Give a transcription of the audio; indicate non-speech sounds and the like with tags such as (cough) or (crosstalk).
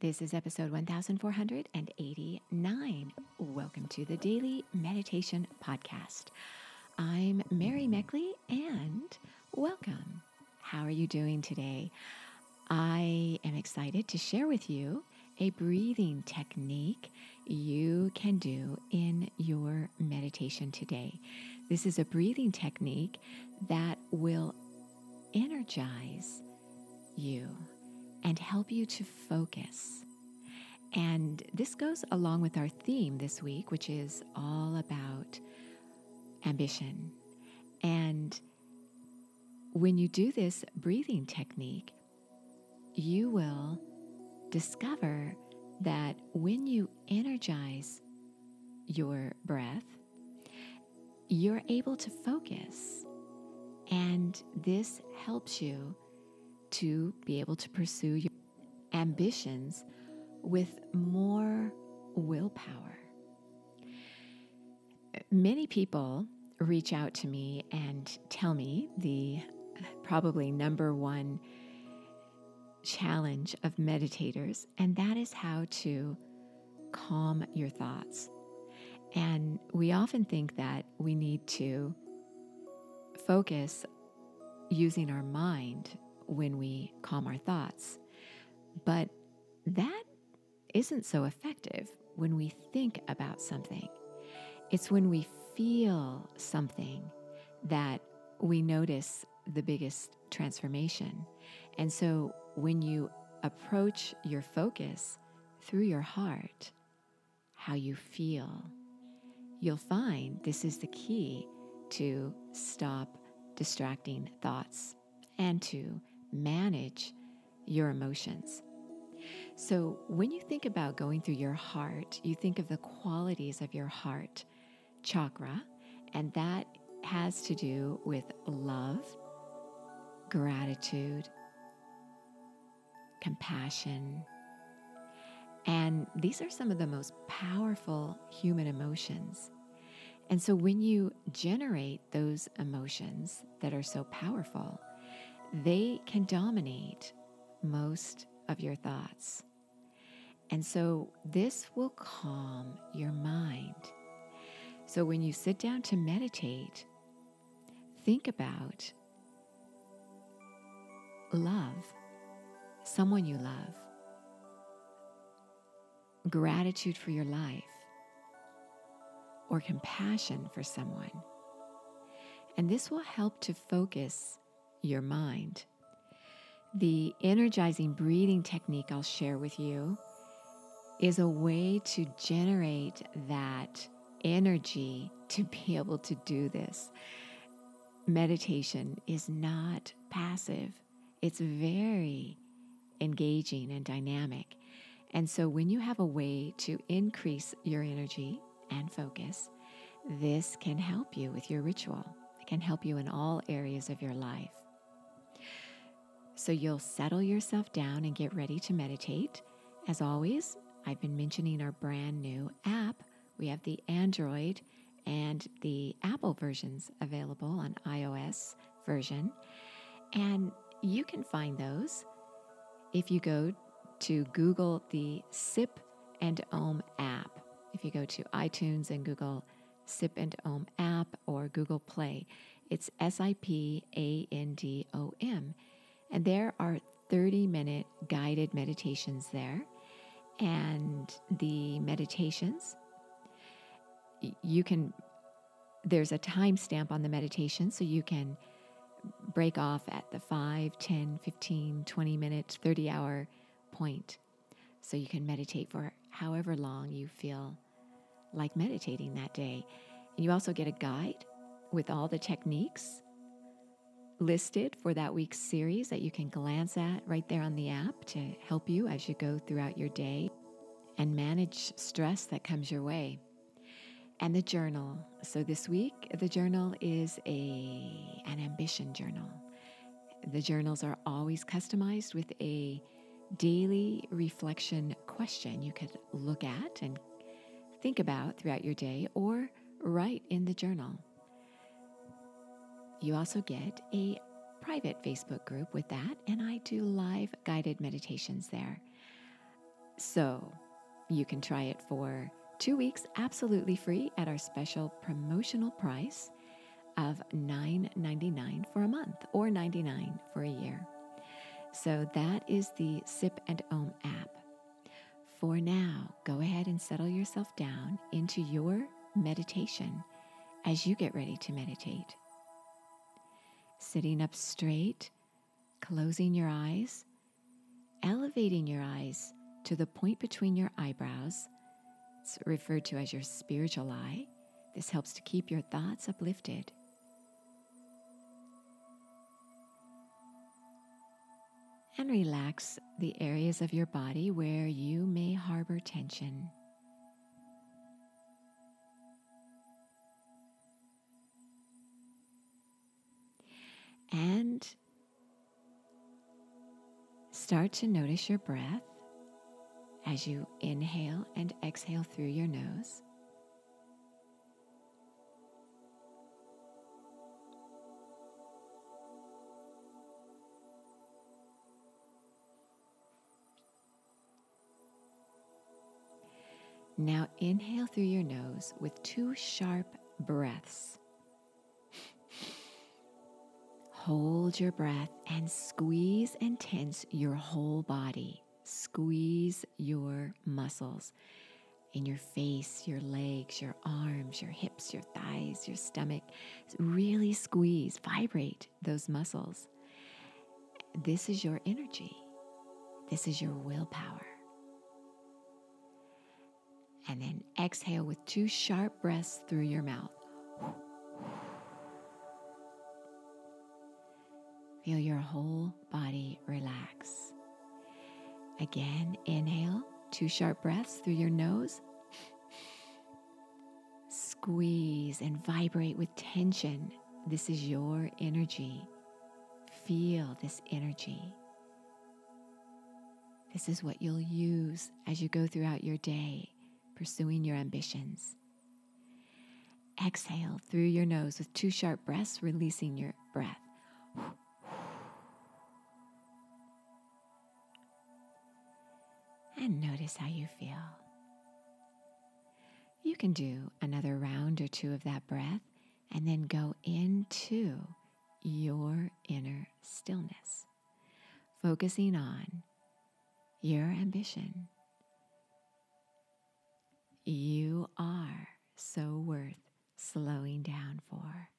This is episode 1489. Welcome to the Daily Meditation Podcast. I'm Mary Meckley and welcome. How are you doing today? I am excited to share with you a breathing technique you can do in your meditation today. This is a breathing technique that will energize you and help you to focus. And this goes along with our theme this week, which is all about ambition. And when you do this breathing technique, you will discover that when you energize your breath, you're able to focus. And this helps you to be able to pursue your ambitions with more willpower. Many people reach out to me and tell me the probably number one challenge of meditators, and that is how to calm your thoughts. And we often think that we need to focus using our mind when we calm our thoughts. But that isn't so effective when we think about something. It's when we feel something that we notice the biggest transformation. And so when you approach your focus through your heart, how you feel, you'll find this is the key to stop distracting thoughts and to manage your emotions. So, when you think about going through your heart, you think of the qualities of your heart chakra, and that has to do with love, gratitude, compassion. And these are some of the most powerful human emotions. And so, when you generate those emotions that are so powerful, they can dominate most of your thoughts. And so this will calm your mind. So when you sit down to meditate, think about love, someone you love, gratitude for your life, or compassion for someone. And this will help to focus your mind. The energizing breathing technique I'll share with you is a way to generate that energy to be (laughs) able to do this. Meditation is not passive, it's very engaging and dynamic. And so, when you have a way to increase your energy and focus, this can help you with your ritual. It can help you in all areas of your life. So you'll settle yourself down and get ready to meditate. As always, I've been mentioning our brand new app. We have the Android and the Apple versions available on iOS version. And you can find those if you go to Google the Sip and Om app. If you go to iTunes and Google Sip and Om app or Google Play, it's S I P A N D O M. And there are 30 minute guided meditations there. And the meditations, you can, there's a timestamp on the meditation, so you can break off at the 5, 10, 15, 20 minute, 30 hour point. So you can meditate for however long you feel like meditating that day. And you also get a guide with all the techniques listed for that week's series that you can glance at right there on the app to help you as you go throughout your day and manage stress that comes your way. And the journal. So this week, the journal is a an ambition journal. The journals are always customized with a daily reflection question you could look at and think about throughout your day or write in the journal. You also get a private Facebook group with that, and I do live guided meditations there. So you can try it for two weeks absolutely free at our special promotional price of $9.99 for a month or 99 for a year. So that is the Sip and Om app. For now, go ahead and settle yourself down into your meditation as you get ready to meditate. Sitting up straight, closing your eyes, elevating your eyes to the point between your eyebrows. It's referred to as your spiritual eye. This helps to keep your thoughts uplifted. And relax the areas of your body where you may harbor tension. And start to notice your breath as you inhale and exhale through your nose. Now inhale through your nose with two sharp breaths. Hold your breath and squeeze and tense your whole body. Squeeze your muscles in your face, your legs, your arms, your hips, your thighs, your stomach. Really squeeze, vibrate those muscles. This is your energy. This is your willpower. And then exhale with two sharp breaths through your mouth. Feel your whole body relax. Again, inhale, two sharp breaths through your nose. Squeeze and vibrate with tension. This is your energy. Feel this energy. This is what you'll use as you go throughout your day, pursuing your ambitions. Exhale through your nose with two sharp breaths, releasing your breath. And notice how you feel. You can do another round or two of that breath and then go into your inner stillness, focusing on your ambition. You are so worth slowing down for.